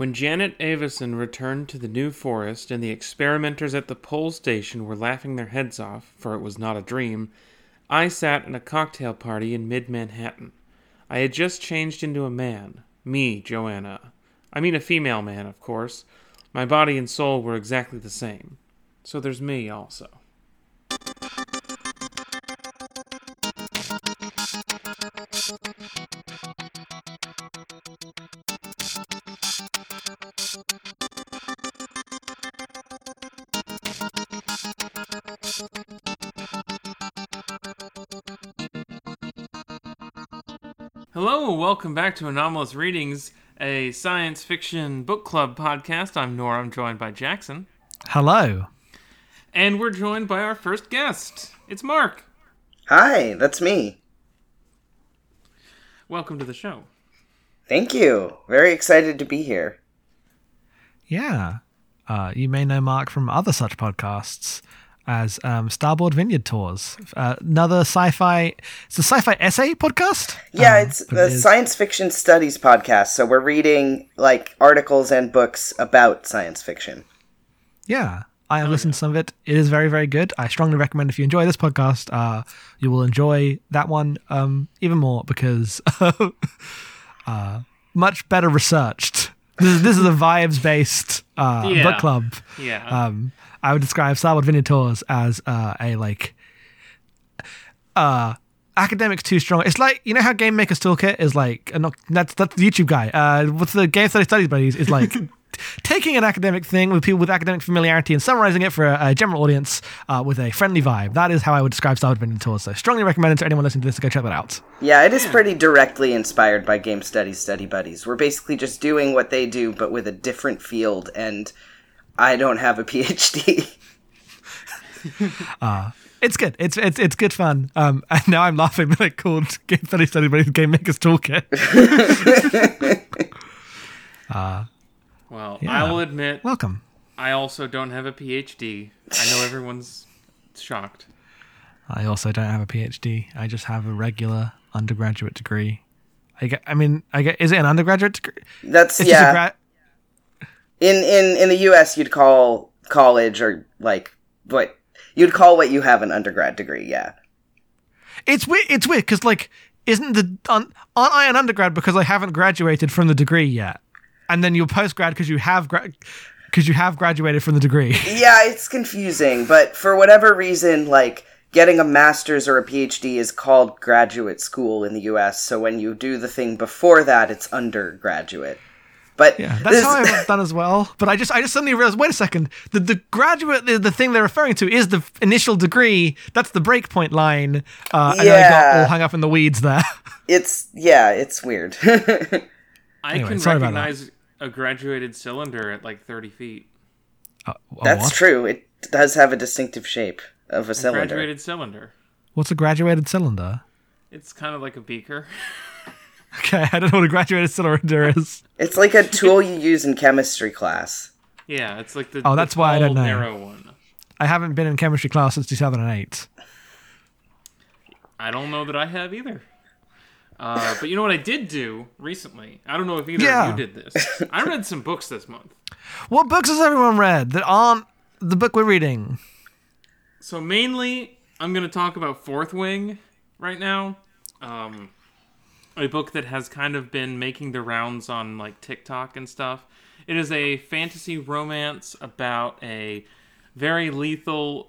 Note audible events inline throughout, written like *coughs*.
When Janet Evason returned to the New Forest and the experimenters at the pole station were laughing their heads off, for it was not a dream, I sat in a cocktail party in mid Manhattan. I had just changed into a man. Me, Joanna. I mean a female man, of course. My body and soul were exactly the same. So there's me also. Hello, welcome back to Anomalous Readings, a science fiction book club podcast. I'm Nora, I'm joined by Jackson. Hello. And we're joined by our first guest. It's Mark. Hi, that's me. Welcome to the show. Thank you. Very excited to be here. Yeah. Uh, you may know Mark from other such podcasts as um, Starboard Vineyard Tours. Uh, another sci-fi. It's a sci-fi essay podcast. Yeah, Um, it's the it is- science fiction studies podcast. So we're reading like articles and books about science fiction. Yeah, I have listened to some of it. It is very, very good. I strongly recommend if you enjoy this podcast, uh, you will enjoy that one um, even more because *laughs* uh, much better researched. This is, this is a vibes-based uh, Yeah. book club. Yeah. Um, I would describe Starboard Vineyard Tours as uh, a like uh academics too strong. It's like you know how Game Maker's Toolkit is like, uh, not, that's that's the YouTube guy. Uh, what's the Game Study Studies buddies is like. *laughs* Taking an academic thing with people with academic familiarity and summarizing it for a, a general audience uh, with a friendly vibe. That is how I would describe Starboard Vineyard Tours. So, strongly recommend it to anyone listening to this to go check that out. Yeah, it is pretty directly inspired by Game Studies Study Buddies. We're basically just doing what they do, but with a different field. And I don't have a PhD. *laughs* It's good. It's it's it's good fun. Um, *laughs* and now I'm laughing that it called Game Study Study Buddies Game Maker's Toolkit. well, yeah. I will admit, Welcome. I also don't have a PhD. I know everyone's shocked. I also don't have a PhD. I just have a regular undergraduate degree. I get. I mean, I get. Is it an undergraduate degree? That's It's yeah. just a gra- in in in the U.S., you'd call college or like what you'd call what you have an undergrad degree. Yeah. It's weird. It's weird because like, isn't the on, aren't I an undergrad because I haven't graduated from the degree yet, and then you're postgrad because you have grad because you have graduated from the degree. *laughs* Yeah, it's confusing, but for whatever reason, like getting a master's or a PhD is called graduate school in the US. So when you do the thing before that, it's undergraduate. But Yeah, that's this- how I've done as well. But I just I just suddenly realized, wait a second, the the graduate the, the thing they're referring to is the initial degree. That's the breakpoint line. Uh, and then I got all hung up in the weeds there. *laughs* it's yeah, it's weird. *laughs* I Anyway, can sorry about that. recognize a graduated cylinder at like 30 feet. A That's what? true. It does have a distinctive shape of a cylinder. Graduated cylinder. What's a graduated cylinder? It's kind of like a beaker. *laughs* *laughs* Okay, I don't know what a graduated cylinder is. It's like a tool you use in chemistry class. yeah, it's like the Oh, the that's why I don't know. narrow one. I haven't been in chemistry class since 2008. I don't know that I have either. Uh, but you know what I did do recently? I don't know if either Yeah. of you did this. *laughs* I read some books this month. What books has everyone read that aren't the book we're reading? So mainly, I'm going to talk about Fourth Wing right now. Um, a book that has kind of been making the rounds on like TikTok and stuff. It is a fantasy romance about a very lethal.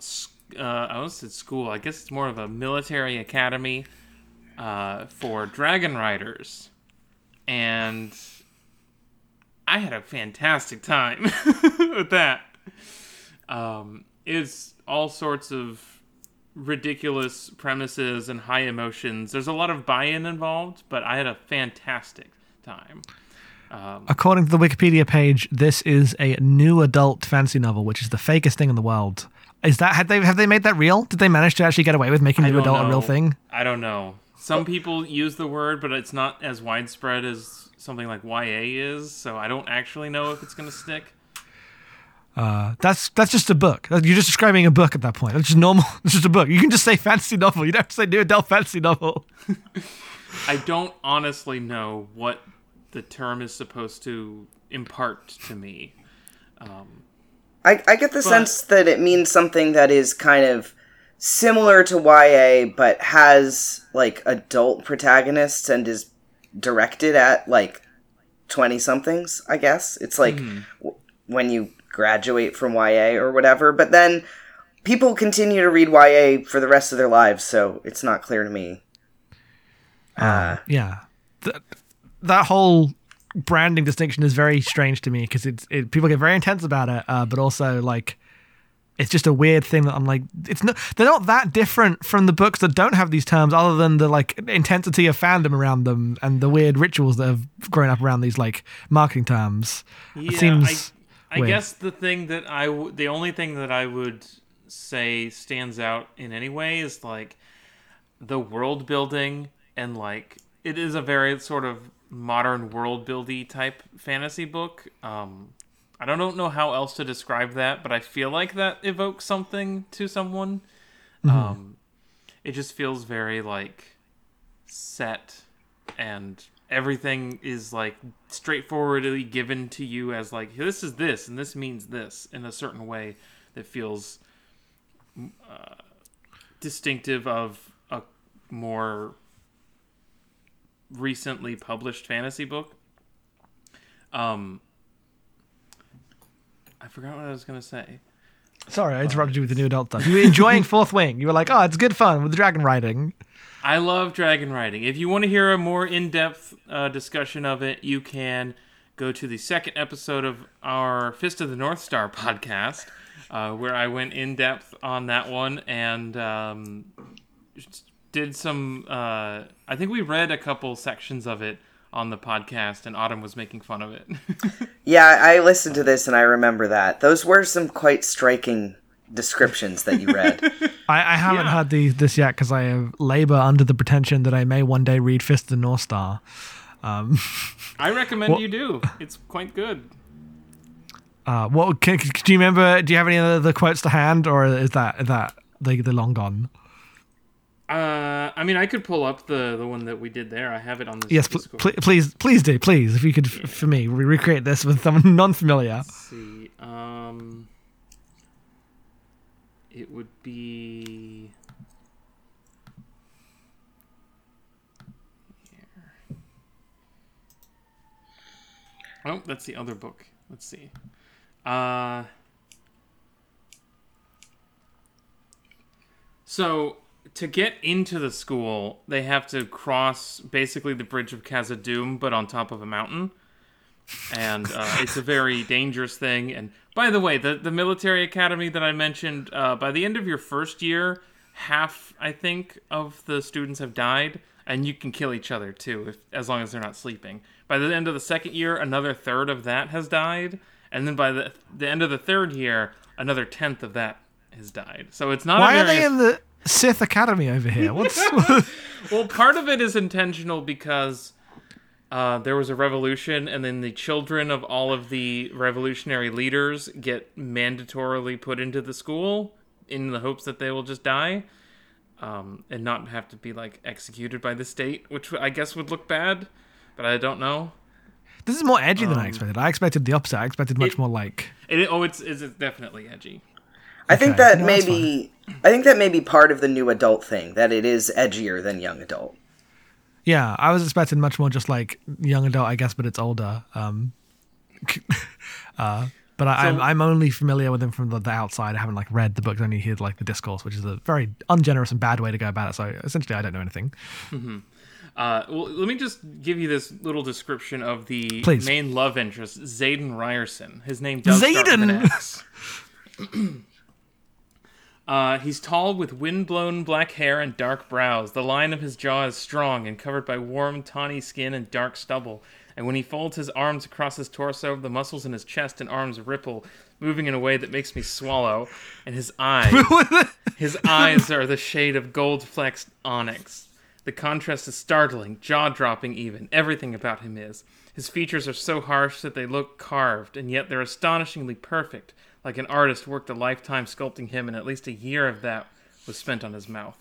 Uh, I almost said school. I guess it's more of a military academy uh, for dragon riders, and I had a fantastic time *laughs* with that. Um, it's all sorts of ridiculous premises and high emotions. There's a lot of buy-in involved, but I had a fantastic time. Um, According to the Wikipedia page, this is a new adult fantasy novel, which is the fakest thing in the world. Is that have they have they made that real? Did they manage to actually get away with making new adult a real thing? I don't know. Some people use the word, but it's not as widespread as something like YA is. So I don't actually know if it's going to stick. Uh, that's that's just a book. You're just describing a book at that point. It's just normal. *laughs* It's just a book. You can just say fantasy novel. You don't have to say new adult fantasy novel. I don't honestly know what the term is supposed to impart to me. Um, I, I get the sense that it means something that is kind of similar to YA, but has like adult protagonists and is directed at like 20 somethings, I guess. It's like hmm. w- when you graduate from YA or whatever, but then people continue to read YA for the rest of their lives, so it's not clear to me. Yeah, Th- that whole branding distinction is very strange to me because it's it, people get very intense about it, uh, but also like it's just a weird thing that I'm like it's not they're not that different from the books that don't have these terms other than the like intensity of fandom around them and the weird rituals that have grown up around these like marketing terms. Yeah, it seems I, I weird. guess the thing that I w- the only thing that I would say stands out in any way is like the world building and like it is a very sort of modern world buildy type fantasy book. Um, I don't, don't know how else to describe that, but I feel like that evokes something to someone. Um, it just feels very like set and everything is like straightforwardly given to you as like this is this and this means this in a certain way that feels uh, distinctive of a more recently published fantasy book um i forgot what i was gonna say Sorry, I interrupted you with the new adult stuff. *laughs* You were enjoying Fourth Wing. You were like, oh, it's good fun with the dragon riding. I love dragon riding. If you want to hear a more in-depth uh, discussion of it, you can go to the second episode of our Fist of the North Star *laughs* podcast, uh, where I went in depth on that one and um, did some. Uh, I think we read a couple sections of it on the podcast, and Autumn was making fun of it. *laughs* Yeah, I listened to this and I remember that. Those were some quite striking descriptions that you read. *laughs* I, I haven't Yeah. heard these this yet because I have labor under the pretension that I may one day read Fist of the North Star. Um, I recommend Well- you do. It's quite good. uh, what can, can- do you remember? Do you have any of the quotes to hand, or is that is that they they're long gone? Uh, I mean, I could pull up the the one that we did there. I have it on the Yes, pl- pl- please, please do, please. If you could, f- for me, re- recreate this with someone non-familiar. Let's see. Um, it would be. Here. Oh, that's the other book. Let's see. Uh. So to get into the school, they have to cross basically the bridge of Khazad-dûm, but on top of a mountain and uh, it's a very dangerous thing. And by the way, the the military academy that I mentioned, uh, by the end of your first year, half I think of the students have died, and you can kill each other too, if, as long as they're not sleeping. By the end of the second year, another third of that has died, and then by the the end of the third year, another tenth of that has died. So it's not. Why are they in the Sith Academy over here? *laughs* What's well, part of it is intentional because uh, there was a revolution, and then the children of all of the revolutionary leaders get mandatorily put into the school in the hopes that they will just die um, and not have to be like executed by the state, which I guess would look bad, but I don't know. this is more edgy than I expected. I expected the opposite. I expected much it- more like. It, oh, it's, it's definitely edgy. I think that No, may that's be I think that may be part of the new adult thing, that it is edgier than young adult. Yeah, I was expecting much more just like young adult, I guess, but it's older. Um, *laughs* uh, but I, I'm So- I'm only familiar with him from the, the outside. I haven't like read the books, only heard like the discourse, which is a very ungenerous and bad way to go about it. So essentially, I don't know anything. Uh, well, let me just give you this little description of the Please. main love interest, Xaden Riorson. His name does start with an Xaden! X. *laughs* Uh, he's tall with wind-blown black hair and dark brows. The line of his jaw is strong and covered by warm, tawny skin and dark stubble. And when he folds his arms across his torso, the muscles in his chest and arms ripple, moving in a way that makes me swallow. And his eyes, *laughs* his eyes are the shade of gold-flexed onyx. The contrast is startling, jaw-dropping even. Everything about him is. His features are so harsh that they look carved, and yet they're astonishingly perfect, like an artist worked a lifetime sculpting him, and at least a year of that was spent on his mouth.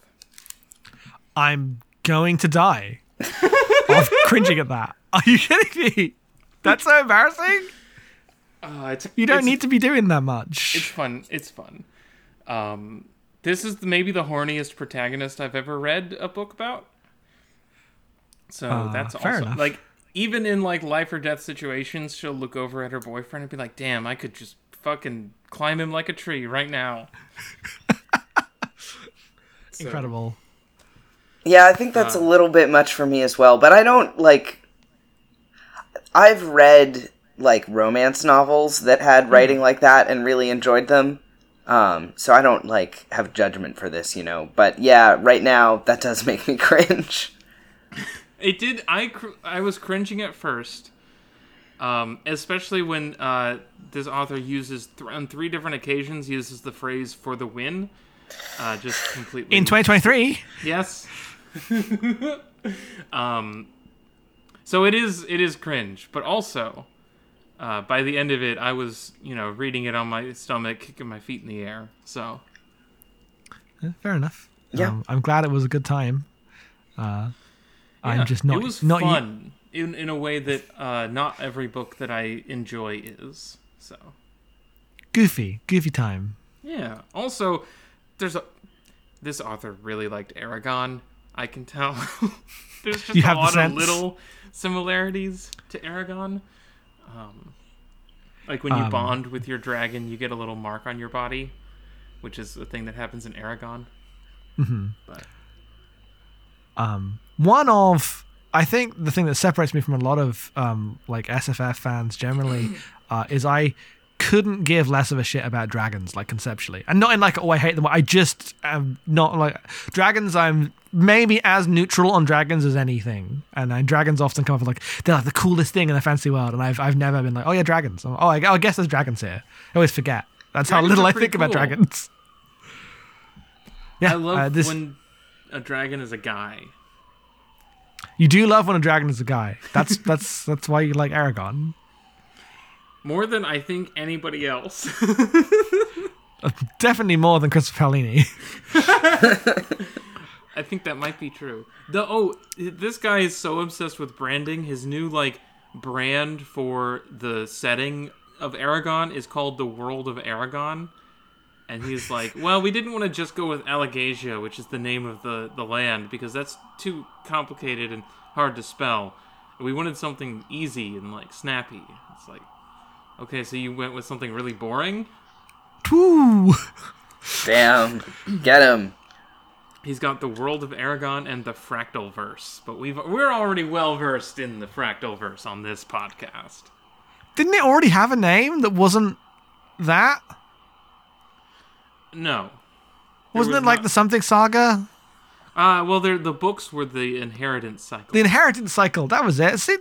I'm going to die *laughs* of cringing at that. Are you kidding me? That's so embarrassing. Uh, it's, You don't need to be doing that much. It's fun. It's fun. Um, this is maybe the horniest protagonist I've ever read a book about. So Uh, that's fair also enough. like even in like life or death situations, she'll look over at her boyfriend and be like, "Damn, I could just fucking climb him like a tree right now." *laughs* So, Incredible. Yeah, I think that's a little bit much for me as well, but I don't like I've read like romance novels that had writing like that and really enjoyed them. Um, so I don't like have judgment for this, you know. But yeah, right now that *laughs* does make me cringe. It did. I cr- I was cringing at first, um, especially when uh, this author uses th- on three different occasions uses the phrase "for the win," uh, just completely In 2023, Yes. *laughs* um, so it is it is cringe, but also uh, by the end of it, I was you know reading it on my stomach, kicking my feet in the air. So Eh, fair enough. Yeah. Um, I'm glad it was a good time. Uh, yeah, I'm just not. It was not u- fun in in a way that uh, not every book that I enjoy is. So goofy, goofy time. yeah. Also, there's a this author really liked Eragon. I can tell. *laughs* there's just You a lot of little similarities to Eragon. Um, like when you Um, bond with your dragon, you get a little mark on your body, which is a thing that happens in Eragon. Mm-hmm. But um, one of I think the thing that separates me from a lot of um, like SFF fans generally *clears throat* uh, is I couldn't give less of a shit about dragons like conceptually. And not in like oh I hate them I just am not like dragons I'm maybe as neutral on dragons as anything. And then dragons often come up with like they're like the coolest thing in the fantasy world. And I've, I've never been like oh yeah dragons. Oh I, I guess there's dragons here. I always forget. That's how little I think about dragons. Yeah I love uh, this, when a dragon is a guy. You do love when a dragon is a guy. That's *laughs* that's that's why you like Eragon. More than I think anybody else. *laughs* Definitely more than Christopher Paolini. *laughs* I think that might be true. The oh, this guy is so obsessed with branding. His new like brand for the setting of Eragon is called the World of Eragon. And he's like, *laughs* well, we didn't want to just go with Alagaësia, which is the name of the, the land, because that's too complicated and hard to spell. We wanted something easy and like snappy. It's like, okay, so you went with something really boring. Woo! Damn. Get him. He's got the world of Eragon and the fractal verse, but we've we're already well versed in the fractal verse on this podcast. Didn't it already have a name that wasn't that? No, Wasn't was it like not- the something saga? Uh, well, they're, the books were the inheritance cycle. The inheritance cycle. That was it. See,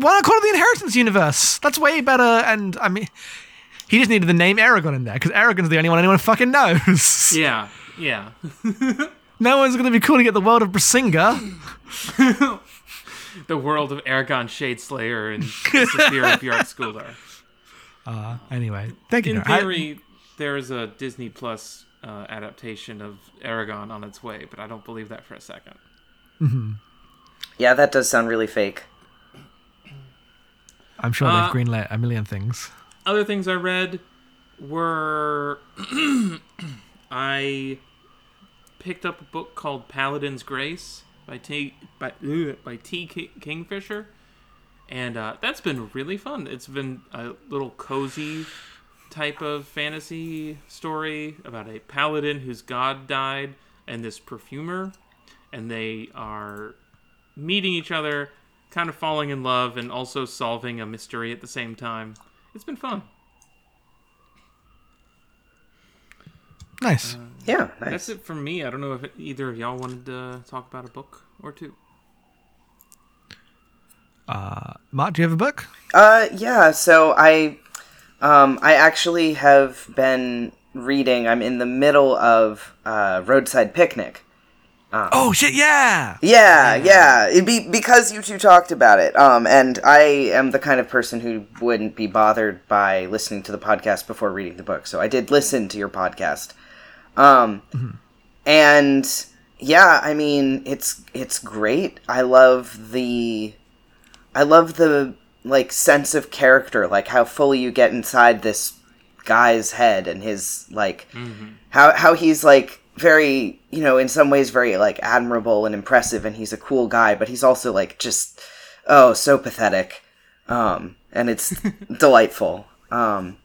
why not call it the inheritance universe? That's way better. And I mean, he just needed the name Eragon in there because Eragon's the only one anyone fucking knows. *laughs* yeah, yeah. *laughs* No one's going to be calling it the world of Brisingr. *laughs* the world of Eragon Shadeslayer and Saphira Bjartskular. Uh, anyway, thank you. In I- theory, there is a Disney Plus uh, adaptation of Eragon on its way, but I don't believe that for a second. Yeah, that does sound really fake. I'm sure Uh, they've greenlit a million things. other things I read were *clears throat* I picked up a book called Paladin's Grace by T by by T Kingfisher, and uh, that's been really fun. It's been a little cozy type of fantasy story about a paladin whose god died and this perfumer, and they are meeting each other, kind of falling in love, and also solving a mystery at the same time. It's been fun. Nice. Yeah, nice. That's it from me. I don't know if either of y'all wanted to talk about a book or two. Uh, Mark, do you have a book? Uh, yeah. So I, um, I actually have been reading. I'm in the middle of uh, Roadside Picnic. Oh shit! Yeah. Yeah, yeah. It'd be because you two talked about it. Um, and I am the kind of person who wouldn't be bothered by listening to the podcast before reading the book. So I did listen to your podcast. Um, and yeah, I mean, it's it's great. I love the I love the like sense of character, like how fully you get inside this guy's head and his like how how he's like very you know in some ways very like admirable and impressive and he's a cool guy but he's also like just oh so pathetic um and it's *laughs* delightful um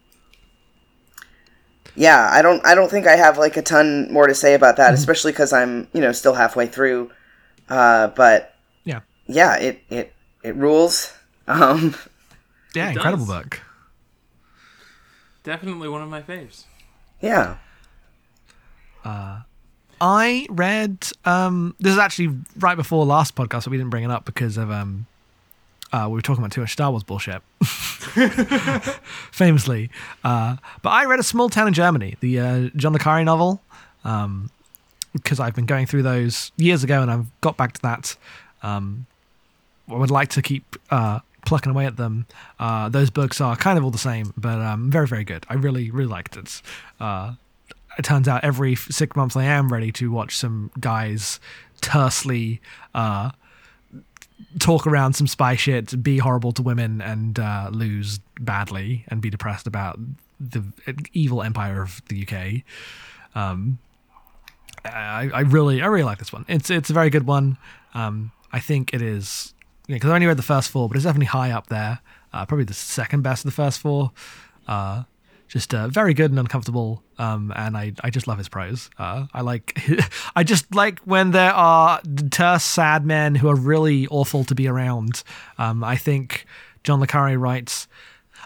yeah i don't i don't think i have like a ton more to say about that especially because i'm you know still halfway through uh but Yeah. yeah it it it rules um Yeah, incredible does. book. Definitely one of my faves. yeah I read um this is actually right before last podcast, so we didn't bring it up because of um uh, we were talking about too much Star Wars bullshit, *laughs* famously. Uh, but I read A Small Town in Germany, the uh, John le Carre novel, because I've been going through those years ago, and I've got back to that. Um, I would like to keep uh, plucking away at them. Uh, those books are kind of all the same, but um, very, very good. I really, really liked it. It turns out every six months I am ready to watch some guys tersely uh, talk around some spy shit, be horrible to women, and uh, lose badly, and be depressed about the evil empire of the UK. Um, I, I really, I really like this one. It's it's a very good one. Um, I think it is because I only read the first four, but it's definitely high up there. Uh, probably the second best of the first four. Uh, just uh, very good and uncomfortable. Um, and I, I just love his prose. Uh, I like, *laughs* I just like when there are terse, sad men who are really awful to be around. Um, I think John le Carre writes.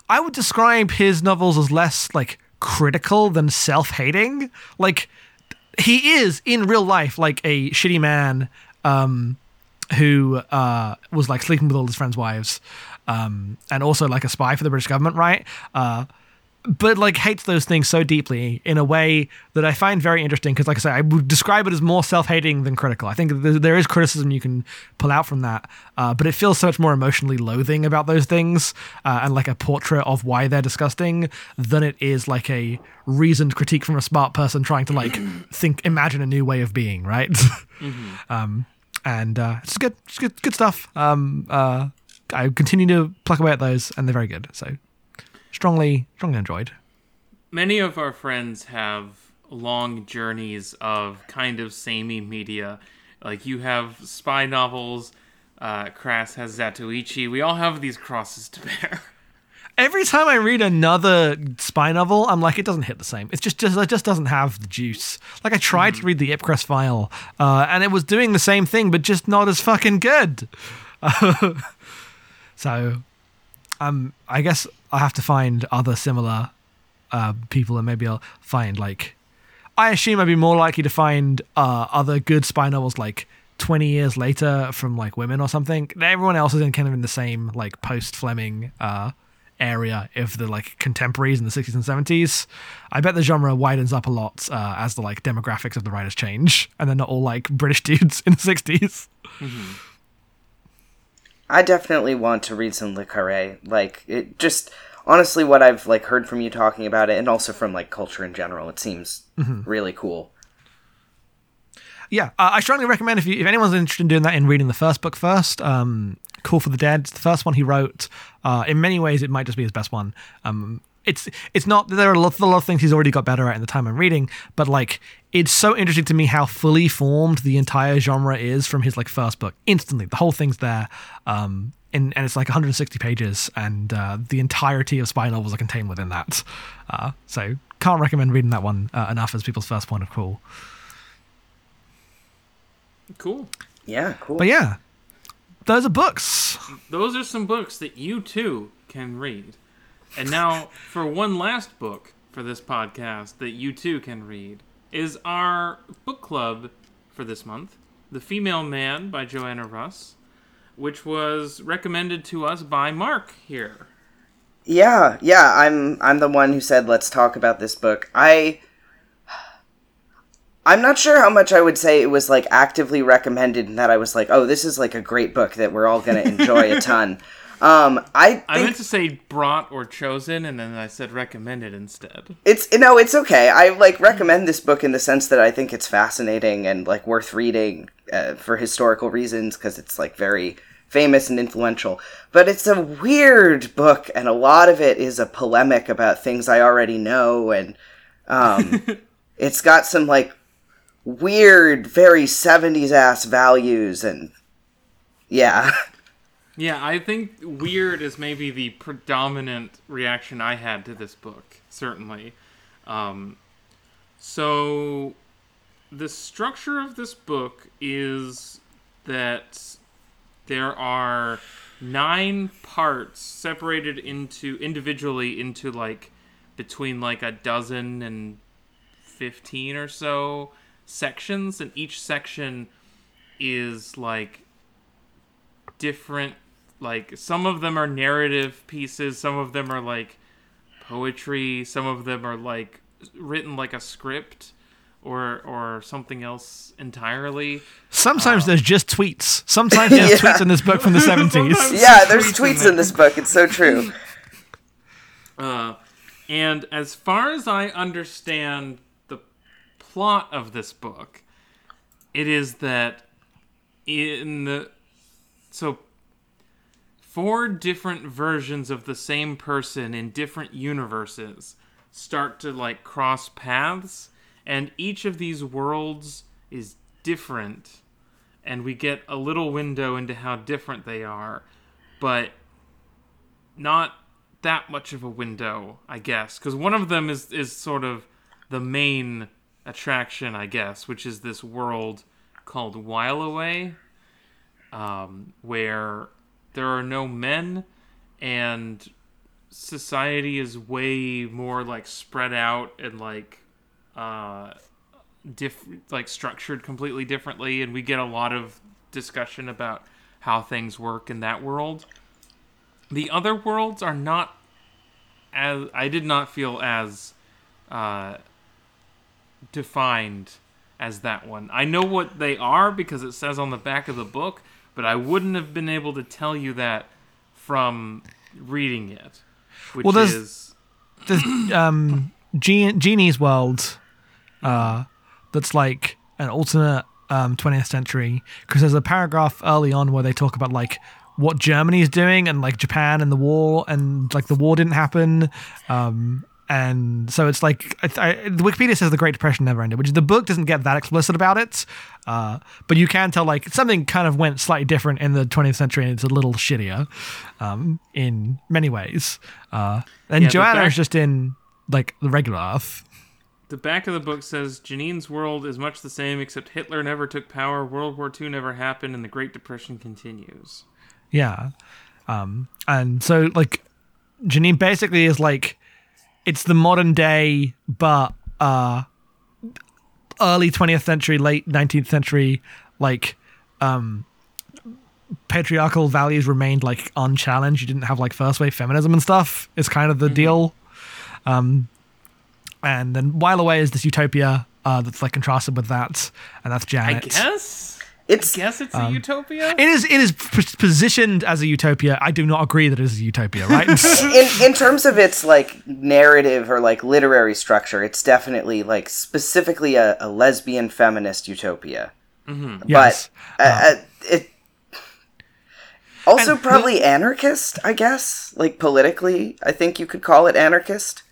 I would describe his novels as less like critical than self-hating. Like he is in real life like a shitty man um, who uh, was like sleeping with all his friends' wives, um, and also like a spy for the British government, right? Uh, but like hates those things so deeply in a way that I find very interesting because, like I say, I would describe it as more self-hating than critical. I think there is criticism you can pull out from that, uh, but it feels so much more emotionally loathing about those things uh, and like a portrait of why they're disgusting than it is like a reasoned critique from a smart person trying to like *clears throat* think, imagine a new way of being, right? *laughs* um, and uh, it's good, it's good, good stuff. Um, uh, I continue to pluck away at those, and they're very good. So strongly, strongly enjoyed. Many of our friends have long journeys of kind of samey media. Like you have spy novels, uh, Crass has Zatoichi. We all have these crosses to bear. *laughs* Every time I read another spy novel, I'm like, it doesn't hit the same. It's just, just it just doesn't have the juice. Like I tried to read the Ipcress file, uh, and it was doing the same thing, but just not as fucking good. *laughs* so, um, I guess I have to find other similar uh, people, and maybe I'll find like. I assume I'd be more likely to find uh, other good spy novels like 20 years later from like women or something. Everyone else is in kind of in the same like post Fleming uh, area of the like contemporaries in the 60s and 70s. I bet the genre widens up a lot uh, as the like demographics of the writers change, and they're not all like British *laughs* dudes in the 60s. I definitely want to read some Le Carre. Like it just honestly what I've like heard from you talking about it and also from like culture in general, it seems really cool. yeah, uh, I strongly recommend if you if anyone's interested in doing that in reading the first book first. Um, Call for the Dead, it's the first one he wrote. Uh, in many ways, it might just be his best one. Um, it's it's not that there are a lot, a lot of things he's already got better at in the time I'm reading, but like it's so interesting to me how fully formed the entire genre is from his like first book. Instantly, the whole thing's there. Um, and, and it's like 160 pages, and uh, the entirety of spy novels are contained within that. Uh, so can't recommend reading that one uh, enough as people's first point of call. Cool. Yeah, cool. But yeah, those are books. Those are some books that you too can read. And now, for one last book for this podcast that you too can read, is our book club for this month, The Female Man by Joanna Russ, which was recommended to us by Mark here. Yeah, yeah, I'm I'm the one who said let's talk about this book. I I'm not sure how much I would say it was like actively recommended and that I was like, "Oh, this is like a great book that we're all going to enjoy a *laughs* ton." Um I think I meant to say brought or chosen, and then I said recommended instead. it's no, it's okay. I like recommend this book in the sense that I think it's fascinating and like worth reading uh, for historical reasons because it's like very famous and influential. But it's a weird book, and a lot of it is a polemic about things I already know, and um, *laughs* it's got some like weird, very 70s ass values, and yeah. *laughs* Yeah, I think weird is maybe the predominant reaction I had to this book, certainly. Um, so, the structure of this book is that there are nine parts separated into individually into like between like a dozen and 15 or so sections and each section is like different like some of them are narrative pieces some of them are like poetry some of them are like written like a script or or something else entirely Sometimes there's just tweets. Sometimes there's *laughs* Yeah. tweets in this book from the *laughs* 70s. Yeah, there's tweets in tweets in it. this book. It's so true. *laughs* Uh, and as far as I understand the plot of this book, it is that in the so four different versions of the same person in different universes start to like cross paths and each of these worlds is different and we get a little window into how different they are but not that much of a window, I guess, because one of them is is sort of the main attraction, I guess, which is this world called Whileaway, um, where there are no men and society is way more like spread out and like uh diff like structured completely differently and we get a lot of discussion about how things work in that world the other worlds are not as I did not feel as uh, defined as that one. I know what they are because it says on the back of the book, but I wouldn't have been able to tell you that from reading it. Which Well, there's- is There's um, Ge- Genie's world uh, that's like an alternate um, 20th century because there's a paragraph early on where they talk about like what Germany is doing and like Japan and the war and like the war didn't happen. Um, and so it's like I, I, the Wikipedia says the Great Depression never ended, which the book doesn't get that explicit about it, uh, but you can tell like something kind of went slightly different in the 20th century, and it's a little shittier um, in many ways. Uh, and Yeah, Joanna back- is just in like the regular Earth. the back of the book says Jeannine's world is much the same except Hitler never took power, World War II never happened, and the Great Depression continues. Yeah. Um, and so like Jeannine basically is like it's the modern day but uh early 20th century, late 19th century like um patriarchal values remained like unchallenged. You didn't have like first wave feminism and stuff. Is kind of the deal. Um and then Whileaway is this utopia uh, that's like contrasted with that, and that's I Janet. guess. It's Guess it's Um, a utopia. It is. It is p- positioned as a utopia. I do not agree that it is a utopia. Right? *laughs* in in terms of its like narrative or like literary structure, it's definitely like specifically a, a lesbian feminist utopia. yes. But uh, uh, it also And the- probably anarchist, I guess. Like politically, I think you could call it anarchist.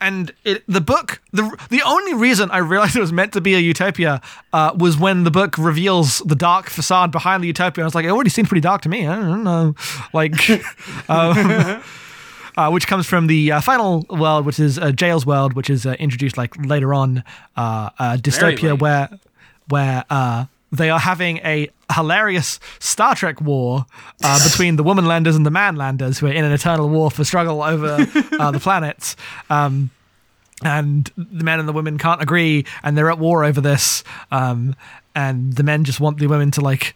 And it, the book, the the only reason I realized it was meant to be a utopia uh, was when the book reveals the dark facade behind the utopia. I was like, it already seems pretty dark to me. I don't know, like, *laughs* um, uh, which comes from the uh, final world, which is uh, Jael's world, which is uh, introduced like later on, uh, dystopia where where uh, they are having a hilarious Star Trek war uh, *laughs* between the womanlanders and the manlanders, who are in an eternal war for struggle over uh, the *laughs* planets. Um, and the men and the women can't agree, and they're at war over this. Um, and the men just want the women to like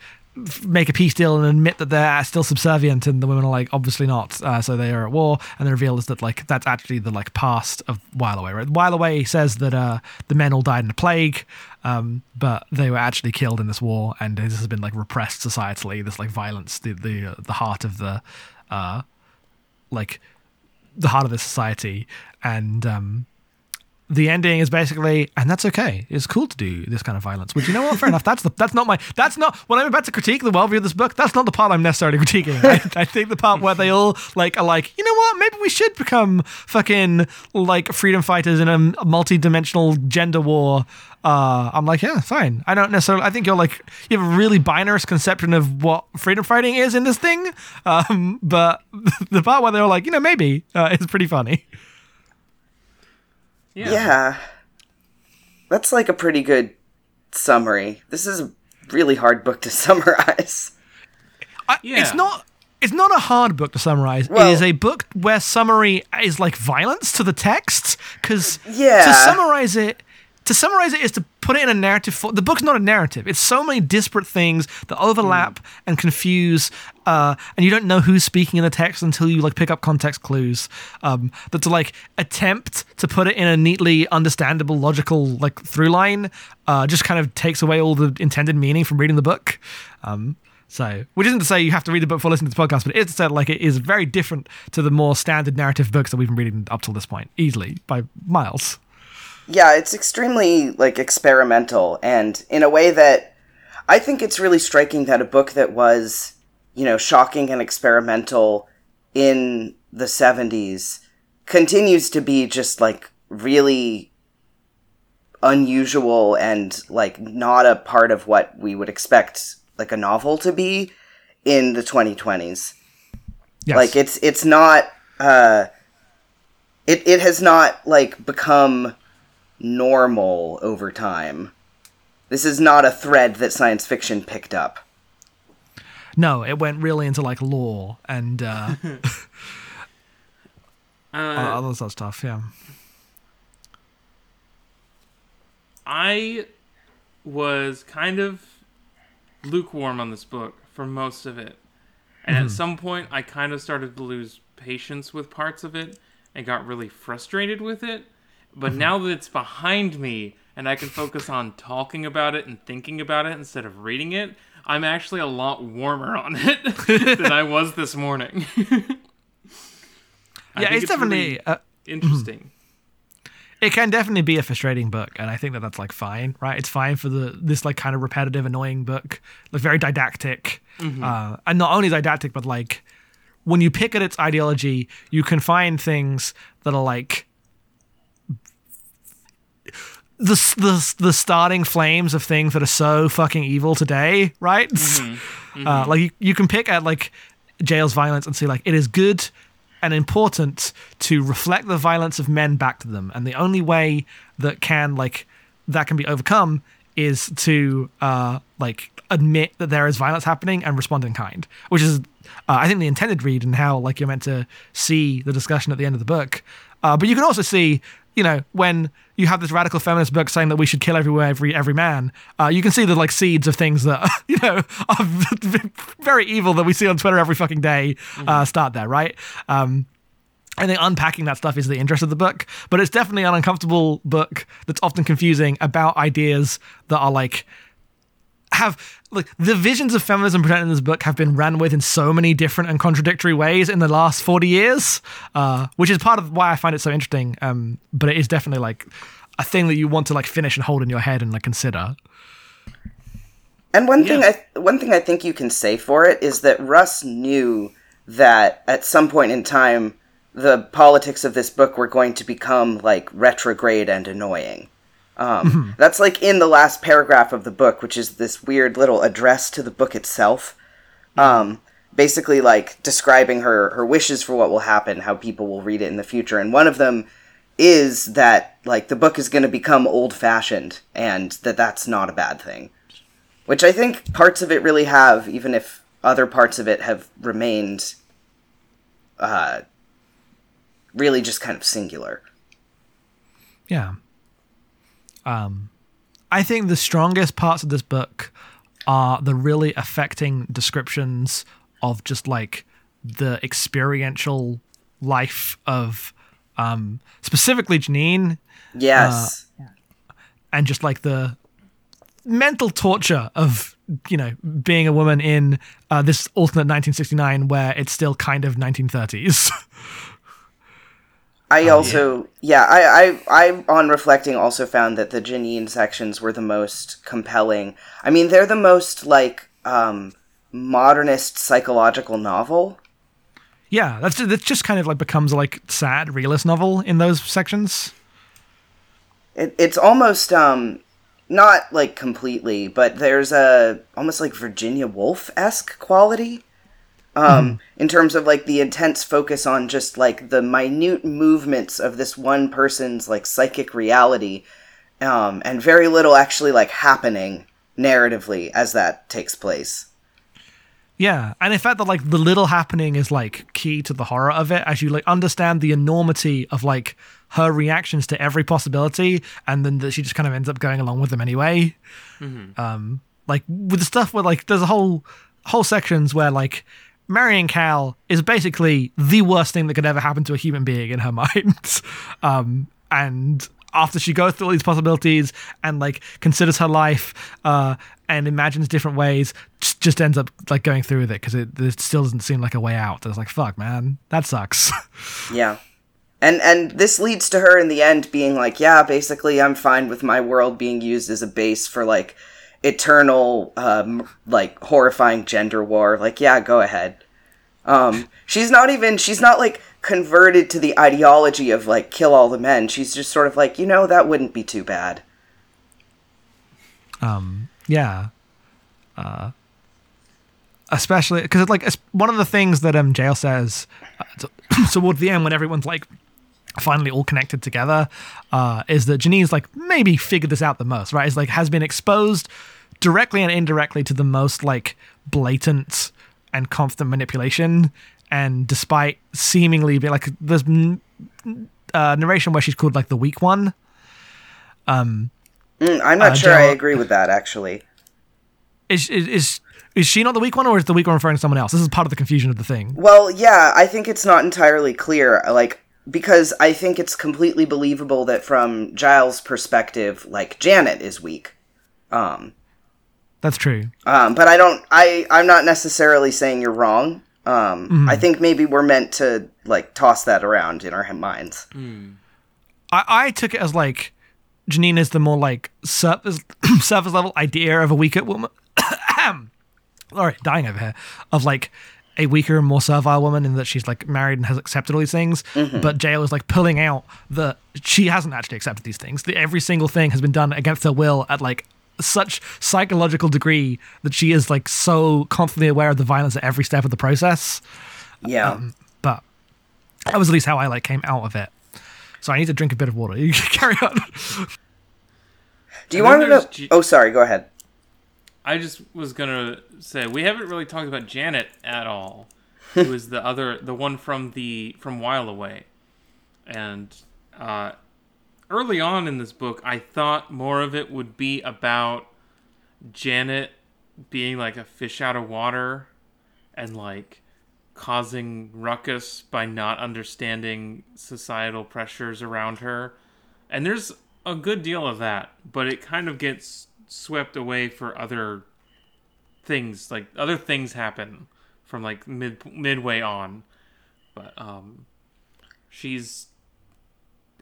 make a peace deal and admit that they're still subservient, and the women are like, obviously not. Uh, so they are at war, and the reveal is that like that's actually the like past of Whileaway. Right? Whileaway says that uh, the men all died in a plague, um, but they were actually killed in this war, and this has been like repressed societally. This like violence, the the uh, the heart of the uh, like the heart of the society, and um, the ending is basically, and that's okay. It's cool to do this kind of violence. But you know what? Fair enough. That's the that's not my that's not when I'm about to critique the worldview of this book. That's not the part I'm necessarily *laughs* critiquing. I, I think the part where they all like are like, you know what? Maybe we should become fucking like freedom fighters in a multi-dimensional gender war. Uh, I'm like, yeah, fine. I don't necessarily. I think you're like you have a really binary conception of what freedom fighting is in this thing. Um, but *laughs* the part where they're like, you know, maybe uh, is pretty funny. Yeah. Yeah. That's like a pretty good summary. This is a really hard book to *laughs* summarize. I, Yeah. It's not. It's not a hard book to summarize. Well- it is a book where summary is like violence to the text. Because Yeah. to summarize it, to summarize it is to put it in a narrative. For, the book's not a narrative. It's so many disparate things that overlap and confuse, uh, and you don't know who's speaking in the text until you like pick up context clues. Um, that to like attempt to put it in a neatly understandable, logical like through line, uh, just kind of takes away all the intended meaning from reading the book. Um, so, which isn't to say you have to read the book before listening to the podcast, but it is to say like it is very different to the more standard narrative books that we've been reading up till this point, easily by miles. Yeah, it's extremely like experimental and in a way that I think it's really striking that a book that was, you know, shocking and experimental in the 70s continues to be just like really unusual and like not a part of what we would expect like a novel to be in the 2020s. Yes. Like it's it's not uh it it has not like become normal over time. This is not a thread that science fiction picked up. no, it went really into like lore and uh, *laughs* *laughs* Uh, other sort of stuff. Yeah. I was kind of lukewarm on this book for most of it. And at some point, I kind of started to lose patience with parts of it and got really frustrated with it. But now that it's behind me and I can focus on talking about it and thinking about it instead of reading it, I'm actually a lot warmer on it *laughs* than I was this morning. *laughs* Yeah, think it's, definitely. really uh, interesting. it can definitely be a frustrating book, and I think that that's like fine, right? It's fine for the this like kind of repetitive, annoying book, like very didactic, uh, and not only didactic, but like when you pick at its ideology, you can find things that are like the the the starting flames of things that are so fucking evil today, right? *laughs* Uh, like you, you can pick at like Jael's violence and see like it is good and important to reflect the violence of men back to them, and the only way that can like that can be overcome is to uh like admit that there is violence happening and respond in kind, which is uh, I think the intended read and how like you're meant to see the discussion at the end of the book. Uh, but you can also see, you know, when you have this radical feminist book saying that we should kill everywhere, every every man, uh, you can see the like seeds of things that *laughs* you know are *laughs* very evil that we see on Twitter every fucking day. Uh, start there, right? Um, I think unpacking that stuff is the interest of the book, but it's definitely an uncomfortable book that's often confusing about ideas that are like have like the visions of feminism presented in this book have been ran with in so many different and contradictory ways in the last 40 years uh, which is part of why i find it so interesting um, but it is definitely like a thing that you want to like finish and hold in your head and like consider And one thing Yeah. I one thing I think you can say for it is that Russ knew that at some point in time the politics of this book were going to become like retrograde and annoying. Um, That's like in the last paragraph of the book, which is this weird little address to the book itself. Um, basically, like describing her her wishes for what will happen, how people will read it in the future, and one of them is that like the book is going to become old fashioned, and that that's not a bad thing which I think parts of it really have, even if other parts of it have remained uh, really just kind of singular. Yeah. Um, I think the strongest parts of this book are the really affecting descriptions of just like the experiential life of um, specifically Jeannine Yes. and just like the mental torture of you know being a woman in uh, this alternate 1969 where it's still kind of 1930s *laughs* I also yeah, I, I I on reflecting also found that the Jeannine sections were the most compelling. I mean, they're the most like um modernist psychological novel. Yeah, that's that just kind of like becomes like sad realist novel in those sections. It, it's almost um not like completely, but there's a almost like Virginia Woolf esque quality. Um, in terms of like the intense focus on just like the minute movements of this one person's like psychic reality, um, and very little actually like happening narratively as that takes place. Yeah, and in fact, that like the little happening is like key to the horror of it, as you like understand the enormity of like her reactions to every possibility, and then that she just kind of ends up going along with them anyway. Um, like with the stuff where like there's a whole whole sections where like marrying Cal is basically the worst thing that could ever happen to a human being in her *laughs* mind. um, and after she goes through all these possibilities and like considers her life uh, and imagines different ways, just, ends up like going through with it because it, it still doesn't seem like a way out. It's like fuck, man, that sucks. *laughs* Yeah. And and this leads to her in the end being like, yeah, basically I'm fine with my world being used as a base for like eternal um like horrifying gender war. Like, yeah, go ahead. Um she's not even she's not like converted to the ideology of like kill all the men. She's just sort of like, you know, that wouldn't be too bad. um, yeah. Uh, especially because like one of the things that um Jael says uh, *coughs* the end when everyone's like finally all connected together uh is that Jeannine's like maybe figured this out the most right is like has been exposed directly and indirectly to the most like blatant and constant manipulation and despite seemingly being like there's mm, uh, narration where she's called like the weak one Mm, I'm not Uh, sure I agree with that actually. is is is is she not the weak one, or is the weak one referring to someone else? This is part of the confusion of the thing. Well, yeah, I think it's not entirely clear. Like, because I think it's completely believable that from Jael's perspective, like Janet is weak. Um, That's true. um, but I don't. I I'm not necessarily saying you're wrong. Um, I think maybe we're meant to like toss that around in our minds. I, I took it as like Jeannine is the more like surface *clears throat* surface level idea of a weaker woman. *coughs* Sorry, dying over here. Of like a weaker and more servile woman in that she's like married and has accepted all these things. But Jael is like pulling out that she hasn't actually accepted these things. That every single thing has been done against her will at like such psychological degree that she is like so constantly aware of the violence at every step of the process. Yeah. but that was at least how I like came out of it. So I need to drink a bit of water. *laughs* You carry on. Do you want to know? G- oh, sorry. Go ahead. I just was gonna say we haven't really talked about Janet at all, *laughs* who is the other, the one from the from Whileaway, and uh, early on in this book, I thought more of it would be about Janet being like a fish out of water, and like causing ruckus by not understanding societal pressures around her, and there's a good deal of that, but it kind of gets swept away for other things. Like other things happen from like mid midway on, but um, she's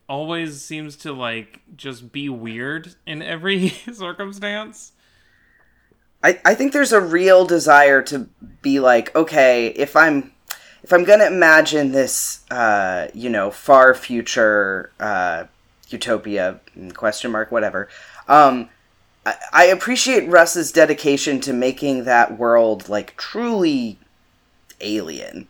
always seems to like just be weird in every *laughs* circumstance. I, I think there's a real desire to be like, okay, if I'm if I'm gonna imagine this, uh, you know, far future uh, utopia question mark whatever, um, I, I appreciate Russ's dedication to making that world like truly alien.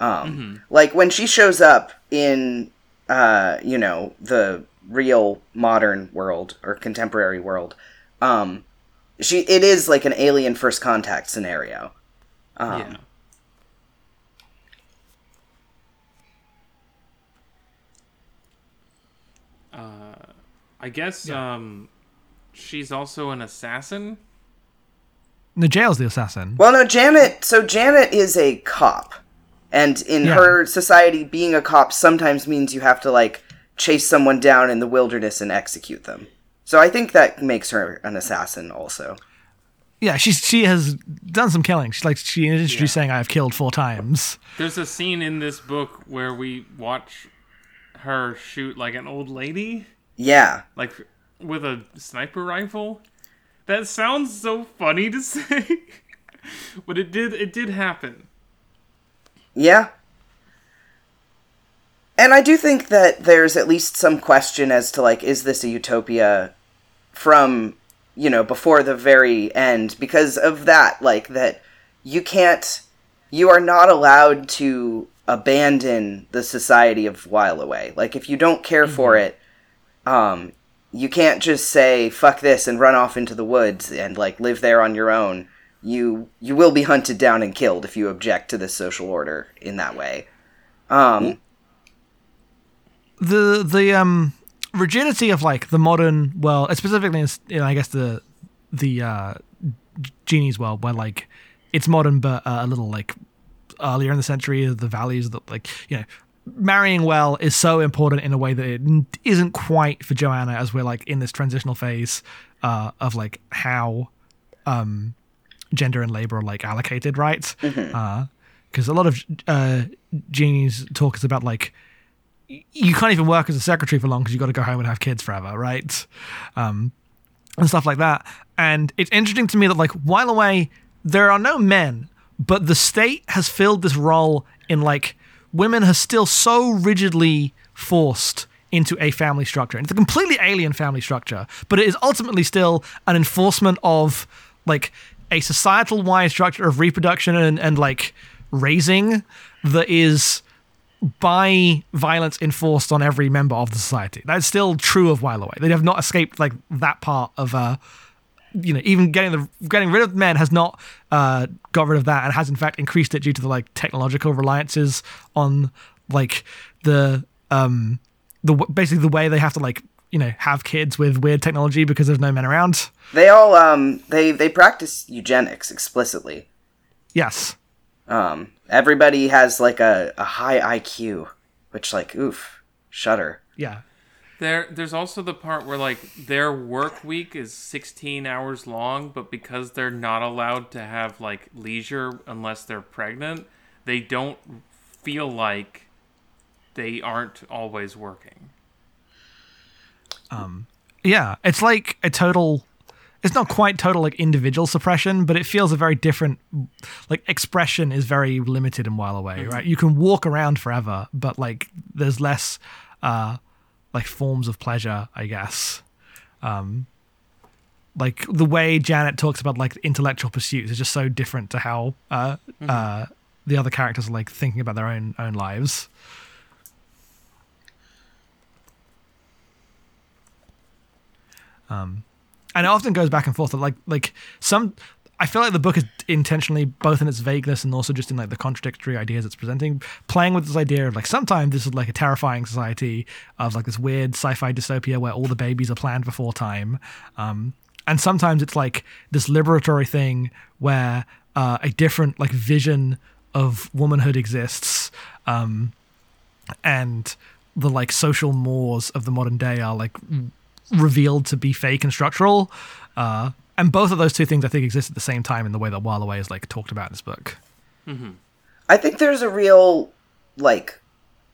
Um, Like when she shows up in, uh, you know, the real modern world or contemporary world, um, she it is like an alien first contact scenario. Um, yeah. Uh, I guess um, she's also an assassin. The Jael's the assassin. Well, no, Janet. So Janet is a cop, and in Yeah. her society, being a cop sometimes means you have to like chase someone down in the wilderness and execute them. So I think that makes her an assassin, also. Yeah, she's she has done some killing. She's like she introduced Yeah. saying I've killed four times. There's a scene in this book where we watch her shoot like an old lady, Yeah. like with a sniper rifle. That sounds so funny to *laughs* say, but it did. It did happen. Yeah. And I do think that there's at least some question as to like is this a utopia from, you know, before the very end because of that like that you can't you are not allowed to abandon the society of Whileaway. Like if you don't care for it, um you can't just say fuck this and run off into the woods and like live there on your own. You you will be hunted down and killed if you object to this social order in that way. Um the the um rigidity of like the modern world, specifically in, in I guess the the uh, Jeannine's world, where like it's modern but uh, a little like earlier in the century, the values that like you know marrying well is so important in a way that it isn't quite for Joanna as we're like in this transitional phase uh, of like how um, gender and labor are like allocated, right? Because a lot of uh, Jeannine's talk is about like you can't even work as a secretary for long because you've got to go home and have kids forever, right? Um, and stuff like that. And it's interesting to me that like Whileaway, there are no men, but the state has filled this role in like women are still so rigidly forced into a family structure. And it's a completely alien family structure, but it is ultimately still an enforcement of like a societal wide structure of reproduction and, and like raising that is by violence enforced on every member of the society. That's still true of While. They have not escaped like that part of uh you know, even getting the getting rid of men has not uh, got rid of that, and has in fact increased it due to the like technological reliances on like the um the basically the way they have to like you know have kids with weird technology because there's no men around. they all um they they practice eugenics explicitly. Yes, Um everybody has like a, a high IQ, which like oof, shudder. yeah, There, there's also the part where like their work week is 16 hours long, but because they're not allowed to have like leisure unless they're pregnant, they don't feel like they aren't always working. Yeah. It's like a total. It's not quite total like individual suppression, but it feels a very different. Like expression is very limited in Whileaway, right? You can walk around forever, but like there's less, uh, like forms of pleasure, I guess. Um, like the way Janet talks about like intellectual pursuits is just so different to how uh, uh, the other characters are like thinking about their own own lives. And it often goes back and forth. Like like some, I feel like the book is intentionally both in its vagueness and also just in like the contradictory ideas it's presenting, playing with this idea of like sometimes this is like a terrifying society of like this weird sci-fi dystopia where all the babies are planned before time, um, and sometimes it's like this liberatory thing where uh, a different like vision of womanhood exists. Um, and the like social mores of the modern day are like revealed to be fake and structural. Uh, and both of those two things I think exist at the same time in the way that Away is like talked about in this book. I think there's a real like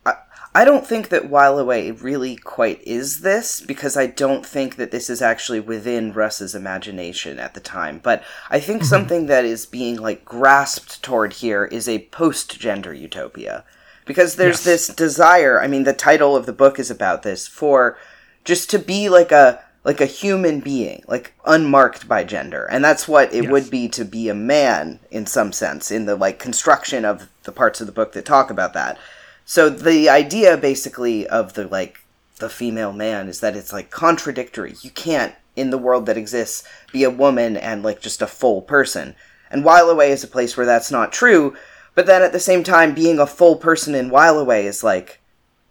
I, I don't think that Whileaway really quite is this because I don't think that this is actually within Russ's imagination at the time. But I think something that is being like grasped toward here is a post-gender utopia. Because there's Yes. this desire, I mean the title of the book is about this for just to be like a like a human being, like unmarked by gender. And that's what it Yes. would be to be a man in some sense in the like construction of the parts of the book that talk about that. So the idea basically of the like the female man is that it's like contradictory. You can't in the world that exists be a woman and like just a full person. And Whileaway is a place where that's not true, but then at the same time being a full person in Whileaway is like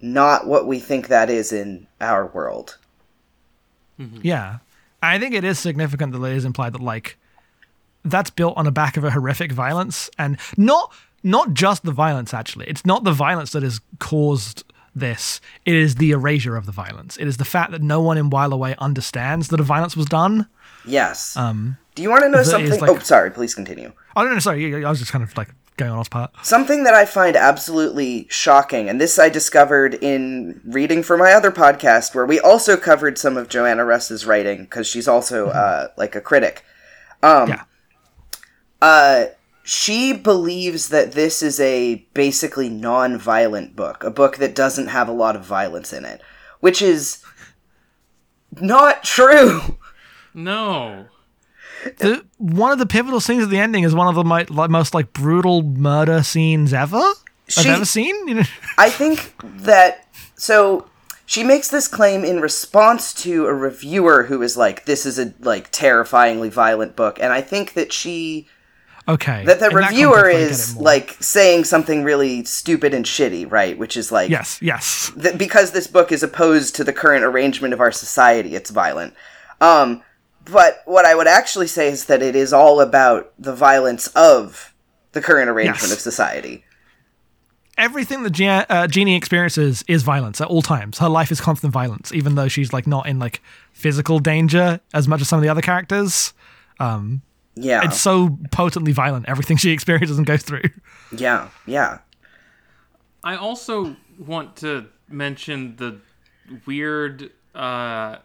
not what we think that is in our world. Yeah. I think it is significant that it is implied that like that's built on the back of a horrific violence and not not just the violence actually. It's not the violence that has caused this. It is the erasure of the violence. It is the fact that no one in Whileaway understands that a violence was done. Yes. Um, Do you want to know something? like- oh, sorry. Please continue. Oh no, no, sorry. I was just kind of like going on his part. Something that I find absolutely shocking, and this I discovered in reading for my other podcast, where we also covered some of Joanna Russ's writing because she's also uh, like a critic. Um, Yeah. uh, she believes that this is a basically non-violent book, a book that doesn't have a lot of violence in it, which is not *laughs* true. No. The, one of the pivotal scenes at the ending is one of the like, most like brutal murder scenes ever She- I've ever seen. *laughs* I think that so she makes this claim in response to a reviewer who is like, "This is a like terrifyingly violent book," and I think that she Okay. that the in that reviewer context, is like saying something really stupid and shitty, right? Which is like, yes, yes, th- because this book is opposed to the current arrangement of our society, it's violent. Um, but what I would actually say is that it is all about the violence of the current arrangement Yes. of society. everything that Gia- uh, Jeannine experiences is violence at all times. Her life is constant violence, even though she's like not in like physical danger as much as some of the other characters. Um, Yeah, It's so potently violent. Everything *laughs* she experiences and goes through. yeah, yeah. I also want to mention the weird uh,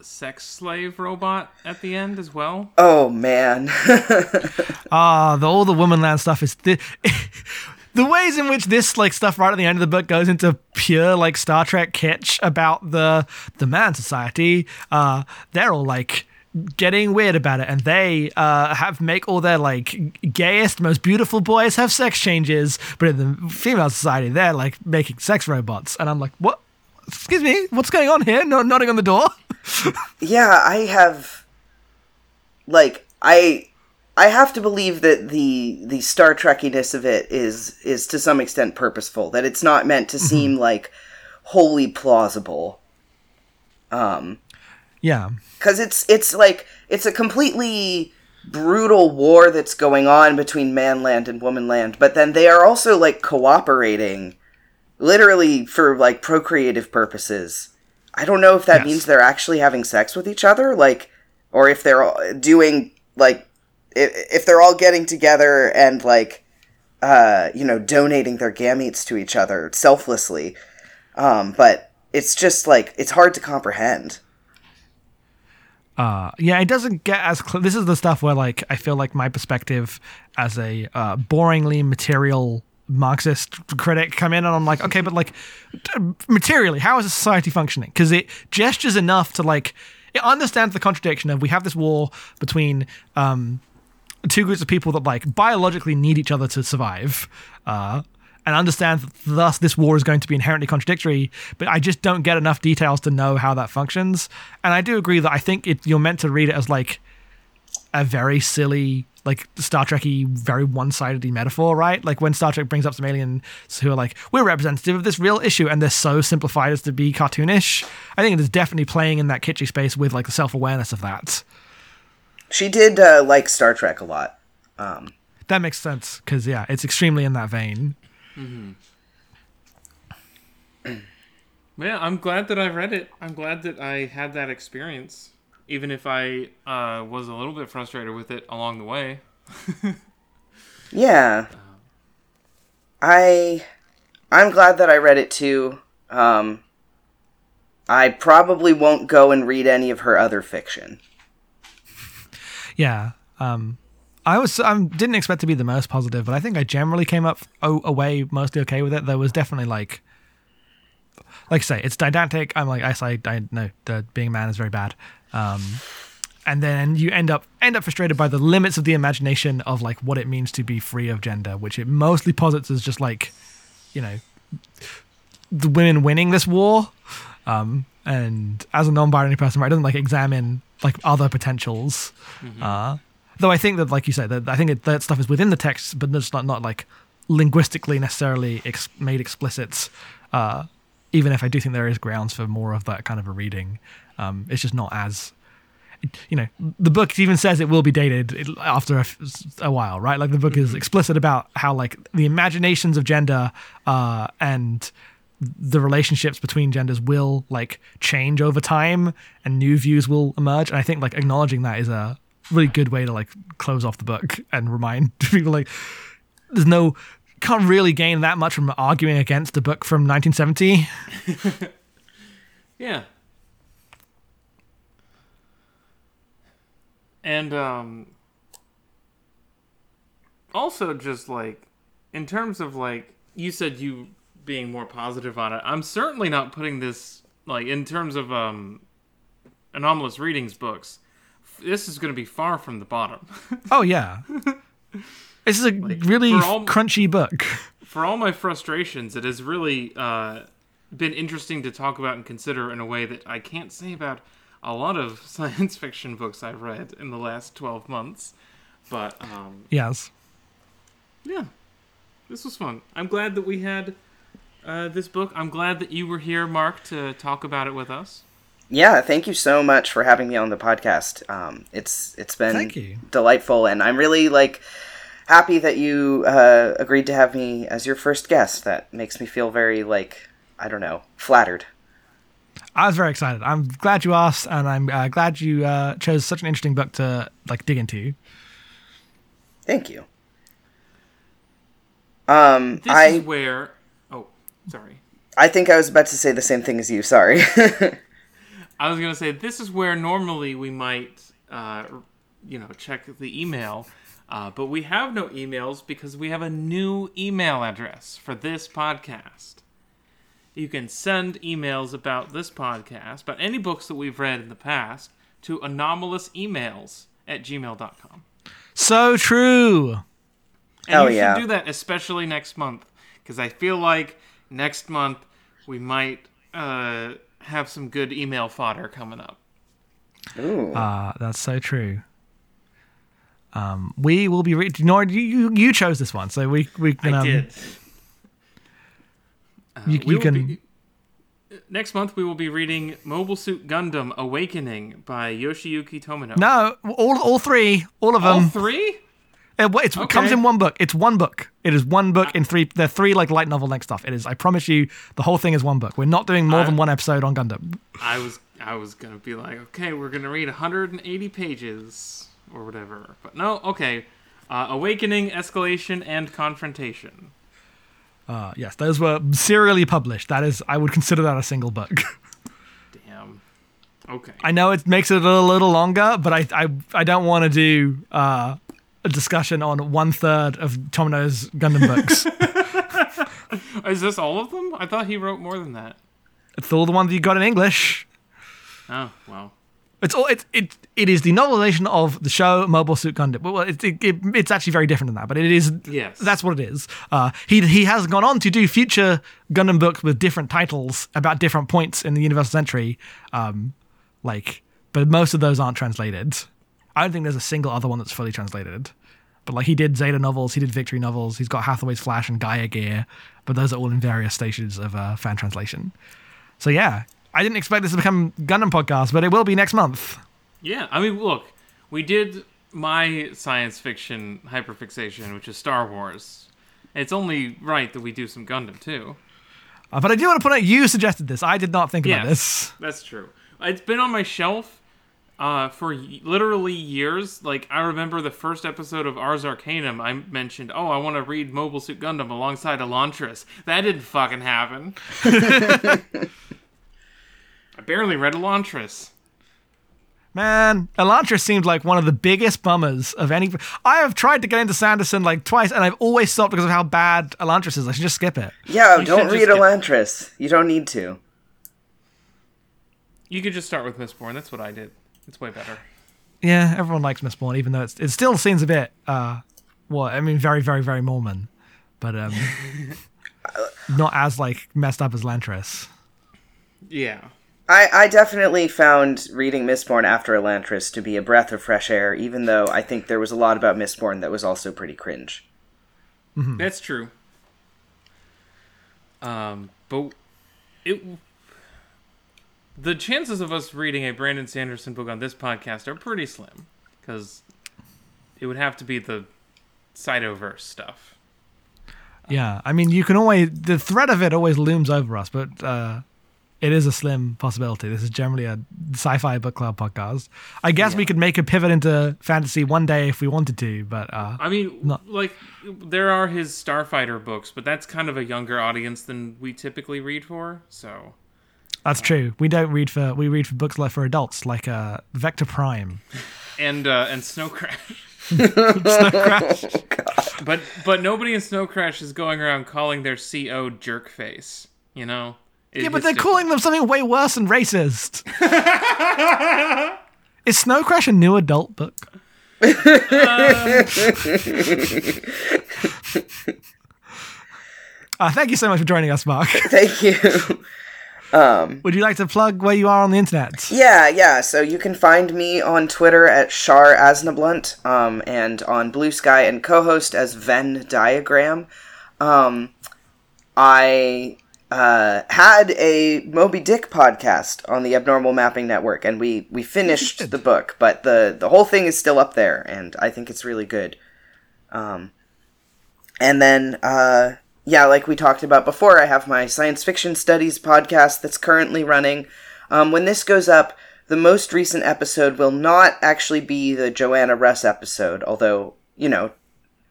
sex slave robot at the end as well. Oh man. *laughs* Ah, the, all the womanland stuff is the *laughs* the ways in which this like stuff right at the end of the book goes into pure like Star Trek kitsch about the the man society. Uh, they're all like getting weird about it and they uh have make all their like gayest most beautiful boys have sex changes but in the female society they're like making sex robots and i'm like what excuse me what's going on here no nodding on the door *laughs* yeah, I have like I I have to believe that the the Star Trekkiness of it is is to some extent purposeful. That it's not meant to seem like wholly plausible. Um yeah because it's it's like it's a completely brutal war that's going on between manland and womanland but then they are also like cooperating literally for like procreative purposes i don't know if that Yes. means they're actually having sex with each other like or if they're all doing like if, they're all getting together and like uh you know donating their gametes to each other selflessly um but it's just like it's hard to comprehend Uh, yeah, it doesn't get as cl- this is the stuff where like I feel like my perspective as a uh, boringly material Marxist critic come in and I'm like, okay, but like materially, how is a society functioning? Because it gestures enough to like it understands the contradiction of we have this war between um, two groups of people that like biologically need each other to survive. Uh, and understands that thus this war is going to be inherently contradictory, but I just don't get enough details to know how that functions. And I do agree that I think it, you're meant to read it as like a very silly, like Star Trekky, very one-sided metaphor, right? Like when Star Trek brings up some aliens who are like, "We're representative of this real issue," and they're so simplified as to be cartoonish. I think it is definitely playing in that kitschy space with like the self-awareness of that. She did uh, like Star Trek a lot. Um, That makes sense because yeah, it's extremely in that vein. *clears throat* Yeah, I'm glad that I read it. I'm glad that I had that experience, even if I uh, was a little bit frustrated with it along the way. *laughs* yeah, I I'm glad that I read it too. Um, I probably won't go and read any of her other fiction. *laughs* Yeah. Um, I was I didn't expect to be the most positive, but I think I generally came up o- away mostly okay with it. There was definitely like, like I say, it's didactic. I'm like I say, I know the being a man is very bad. Um, and then you end up end up frustrated by the limits of the imagination of like what it means to be free of gender, which it mostly posits as just like, you know, the women winning this war. Um, and as a non-binary person, right, it doesn't like examine like other potentials. Uh, though I think that, like you said, that I think it, that stuff is within the text, but it's not not like linguistically necessarily ex- made explicit. Uh, even if I do think there is grounds for more of that kind of a reading, um, it's just not as you know, the book even says it will be dated after a, a while, right? Like the book is explicit about how like the imaginations of gender uh, and the relationships between genders will like change over time and new views will emerge. And I think like acknowledging that is a really good way to like close off the book and remind *laughs* people like there's no can't really gain that much from arguing against a book from 1970. *laughs* Yeah. And um also just like in terms of like you said you being more positive on it. I'm certainly not putting this like in terms of um anomalous readings books. This is going to be far from the bottom. *laughs* Oh yeah, this is a really all- crunchy book. For all my frustrations, it has really uh been interesting to talk about and consider in a way that I can't say about a lot of *laughs* science fiction books I've read in the last 12 months. But um, Yes. yeah, this was fun. I'm glad that we had uh, this book. I'm glad that you were here, Mark, to talk about it with us. Yeah, thank you so much for having me on the podcast. Um, it's it's been Thank you. delightful, and I'm really like happy that you uh, agreed to have me as your first guest. That makes me feel very like I don't know flattered. I was very excited. I'm glad you asked, and I'm uh, glad you uh, chose such an interesting book to like dig into. Thank you. Um, This I is where. Oh, sorry. I think I was about to say the same thing as you. Sorry. *laughs* I was gonna say this is where normally we might, uh, you know, check the email, uh, but we have no emails because we have a new email address for this podcast. You can send emails about this podcast, about any books that we've read in the past, to anomalousemails at gmail.com. So true. And Hell you yeah. should do that, especially next month, because I feel like next month we might uh, have some good email fodder coming up. Ooh. Uh, that's so true. Um, we will be. Re- Nor you, you you chose this one, so we we can. I um, did. Uh, You- you can- be- next month, we will be reading Mobile Suit Gundam Awakening by Yoshiyuki Tomino. No, all all three, all of them. All three? It, wa- it's, it comes in one book. It's one book. It is one book in three. They're three like light novel length stuff. It is. I promise you, the whole thing is one book. We're not doing more I- than one episode on Gundam. I was I was gonna be like, okay, we're gonna read 180 pages or whatever, but no. Okay, uh, Awakening, Escalation, and Confrontation. Uh, yes, those were serially published. That is, I would consider that a single book. *laughs* Damn. Okay. I know it makes it a little longer, but I I, I don't want to do uh, a discussion on one third of Tomino's Gundam books. *laughs* Is this all of them? I thought he wrote more than that. it's all the ones you got in English. Oh well. It's all it it it is the novelization of the show Mobile Suit Gundam. Well, it, it, it, it's actually very different than that, but it is. Yes. that's what it is. Uh, he he has gone on to do future Gundam books with different titles about different points in the Universal Century, um, like, but most of those aren't translated. I don't think there's a single other one that's fully translated. But like he did Zeta novels, he did Victory novels, he's got Hathaway's Flash and Gaia Gear, but those are all in various stages of uh, fan translation. So yeah, I didn't expect this to become Gundam podcast, but it will be next month. Yeah, I mean, look, we did my science fiction hyperfixation, which is Star Wars. It's only right that we do some Gundam too. Uh, but I do want to point out you suggested this. I did not think about this. *laughs* That's true. It's been on my shelf uh, for literally years. Like I remember the first episode of Ars Arcanum, I mentioned, "Oh, I want to read Mobile Suit Gundam alongside Elantris." That didn't fucking happen. *laughs* *laughs* I barely read Elantris. Man, Elantris seemed like one of the biggest bummers of any. I have tried to get into Sanderson like twice, and I've always stopped because of how bad Elantris is. I should just skip it. yeah, You don't read just get- Elantris. You don't need to. You could just start with Mistborn. That's what I did. It's way better. Yeah, everyone likes Mistborn, even though it's, it still seems a bit, uh, what I mean, very, very, very Mormon, but um, *laughs* not as like messed up as Lantris. Yeah. I, I definitely found reading Mistborn after Elantris to be a breath of fresh air, even though I think there was a lot about Mistborn that was also pretty cringe. That's true. Um, but it the chances of us reading a Brandon Sanderson book on this podcast are pretty slim because it would have to be the Cytoverse stuff. Yeah, I mean, you can always the threat of it always looms over us, but uh, it is a slim possibility. This is generally a sci-fi book club podcast. I guess we could make a pivot into fantasy one day if we wanted to, but uh, I mean, Not- like there are his Starfighter books, but that's kind of a younger audience than we typically read for. So that's true. We don't read for we read for books like for adults, like uh, Vector Prime. *laughs* and uh, and Snow Crash, *laughs* Snow Crash. *laughs* but but nobody in Snow Crash is going around calling their CO jerkface. You know. It- Yeah, but they're different. calling them something way worse than racist. *laughs* is Snow Crash a new adult book? *laughs* Uh, thank you so much for joining us, Mark. *laughs* Thank you. Would you like to plug where you are on the internet? Yeah, yeah. So you can find me on Twitter at Char Aznablunt, um, and on Blue Sky and co-host as Venn Diagram. Um, I uh, had a Moby Dick podcast on the Abnormal Mapping Network, and we we finished the book, but the the whole thing is still up there, and I think it's really good. Um, and then, uh, yeah, like we talked about before, I have my science fiction studies podcast that's currently running. Um, when this goes up, the most recent episode will not actually be the Joanna Russ episode, although, you know,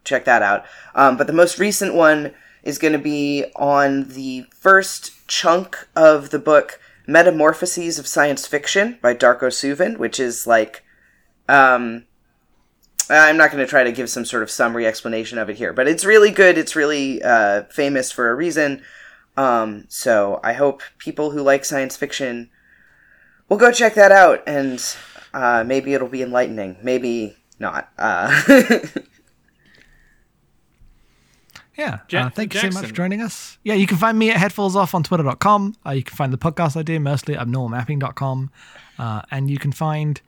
check that out. Um, but the most recent one is going to be on the first chunk of the book Metamorphoses of Science Fiction by Darko Suvin, which is like um, I'm not going to try to give some sort of summary explanation of it here, but it's really good. It's really uh, famous for a reason. Um, so I hope people who like science fiction will go check that out, and uh, maybe it'll be enlightening. Maybe not. Uh, *laughs* Yeah. Ja- uh, thank you so much for joining us. Yeah, you can find me at headfallsoff on twitter.com. Uh, you can find the podcast I do mostly at abnormalmapping.com. Uh, and you can find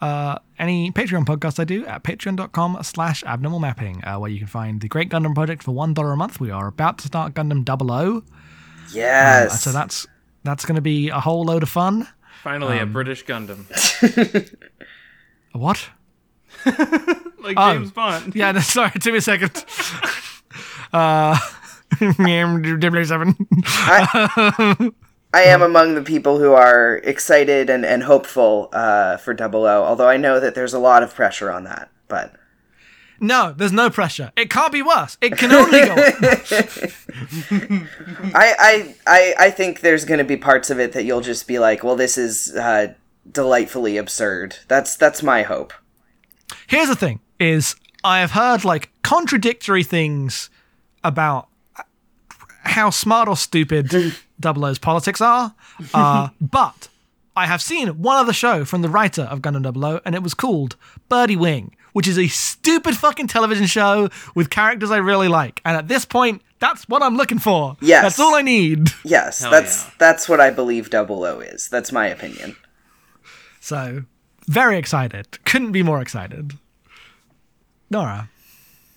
uh, any Patreon podcast I do at patreon.com slash abnormalmapping, uh, where you can find the Great Gundam Project for $1 a month. We are about to start Gundam 00. yes. Uh, so that's that's going to be a whole load of fun. Finally, Um, a British Gundam, *laughs* A What? *laughs* like Oh. James Bond. Yeah, no, sorry, it took me a second. Uh, 007. *laughs* I am among the people who are excited and, and hopeful uh, for Double O, although I know that there's a lot of pressure on that. But No, there's no pressure. It can't be worse. It can only go. *laughs* I, I, I, I think there's going to be parts of it that you'll just be like, well, this is uh, delightfully absurd. That's that's my hope. Here's the thing: is I have heard like contradictory things about how smart or stupid Double O's politics are, uh, *laughs* but I have seen one other show from the writer of Gundam Double O, and it was called Birdie Wing, which is a stupid fucking television show with characters I really like. And at this point, that's what I'm looking for. Yes. that's all I need. Yes, Hell that's yeah. that's what I believe Double O is. That's my opinion. So, very excited. Couldn't be more excited. Nora.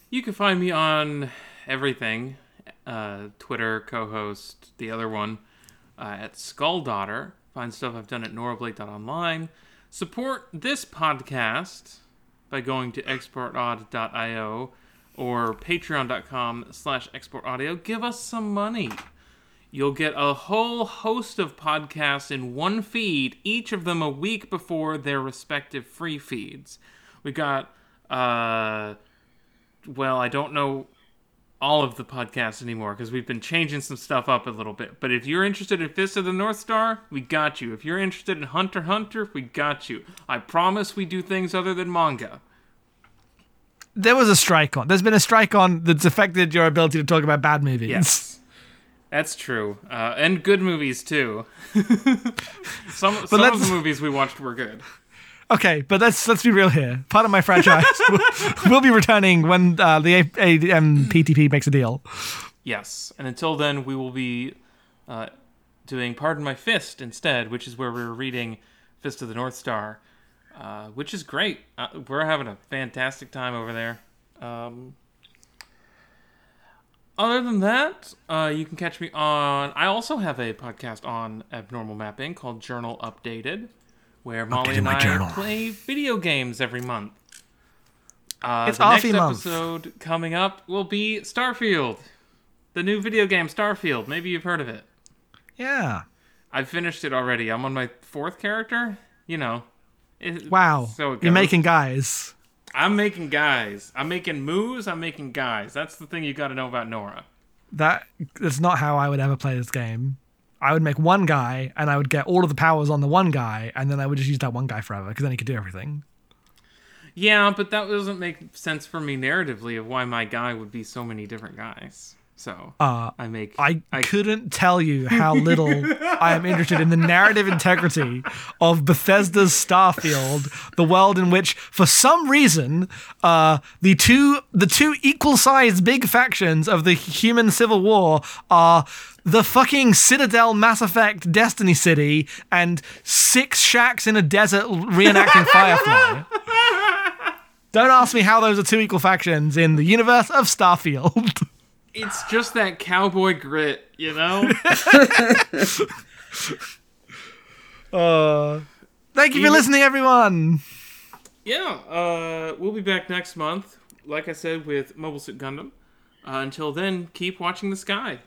You can find me on everything uh, Twitter, co host, the other one, uh, at Skulldaughter. Find stuff I've done at norablake.online. Support this podcast by going to exportaud.io or patreon.com slash exportaudio. Give us some money. You'll get a whole host of podcasts in one feed, each of them a week before their respective free feeds. We got, uh, well, I don't know all of the podcasts anymore because we've been changing some stuff up a little bit. But if you're interested in Fist of the North Star, we got you. If you're interested in Hunter Hunter, we got you. I promise we do things other than manga. There was a strike on. There's been a strike on that's affected your ability to talk about bad movies. Yes. That's true. Uh, and good movies, too. *laughs* some some of the movies we watched were good. Okay, but let's let's be real here. Part of my franchise *laughs* will, will be returning when uh, the A- A- um, makes a deal. Yes. And until then, we will be uh, doing Pardon My Fist instead, which is where we're reading Fist of the North Star, uh, which is great. Uh, we're having a fantastic time over there. Um, other than that, uh, you can catch me on. I also have a podcast on abnormal mapping called Journal Updated, where Molly and I journal. play video games every month. Uh, It's the next Offie month. episode coming up will be Starfield, the new video game Starfield. Maybe you've heard of it. Yeah. I finished it already. I'm on my fourth character. You know. It- Wow. So it You're making guys. I'm making guys. I'm making moves. I'm making guys. That's the thing you got to know about Nora. That that's not how I would ever play this game. I would make one guy and I would get all of the powers on the one guy and then I would just use that one guy forever because then he could do everything. Yeah, but that doesn't make sense for me narratively of why my guy would be so many different guys. So Uh, I make I, couldn't tell you how little I am interested in the narrative integrity of Bethesda's Starfield, the world in which, for some reason, uh, the two the two equal sized big factions of the human civil war are the fucking Citadel Mass Effect Destiny City and six shacks in a desert reenacting *laughs* Firefly. Don't ask me how those are two equal factions in the universe of Starfield. *laughs* It's just that cowboy grit, you know. *laughs* Uh, thank you for listening, everyone. yeah. Uh, we'll be back next month, like I said, with Mobile Suit Gundam. Uh, until then, keep watching the sky.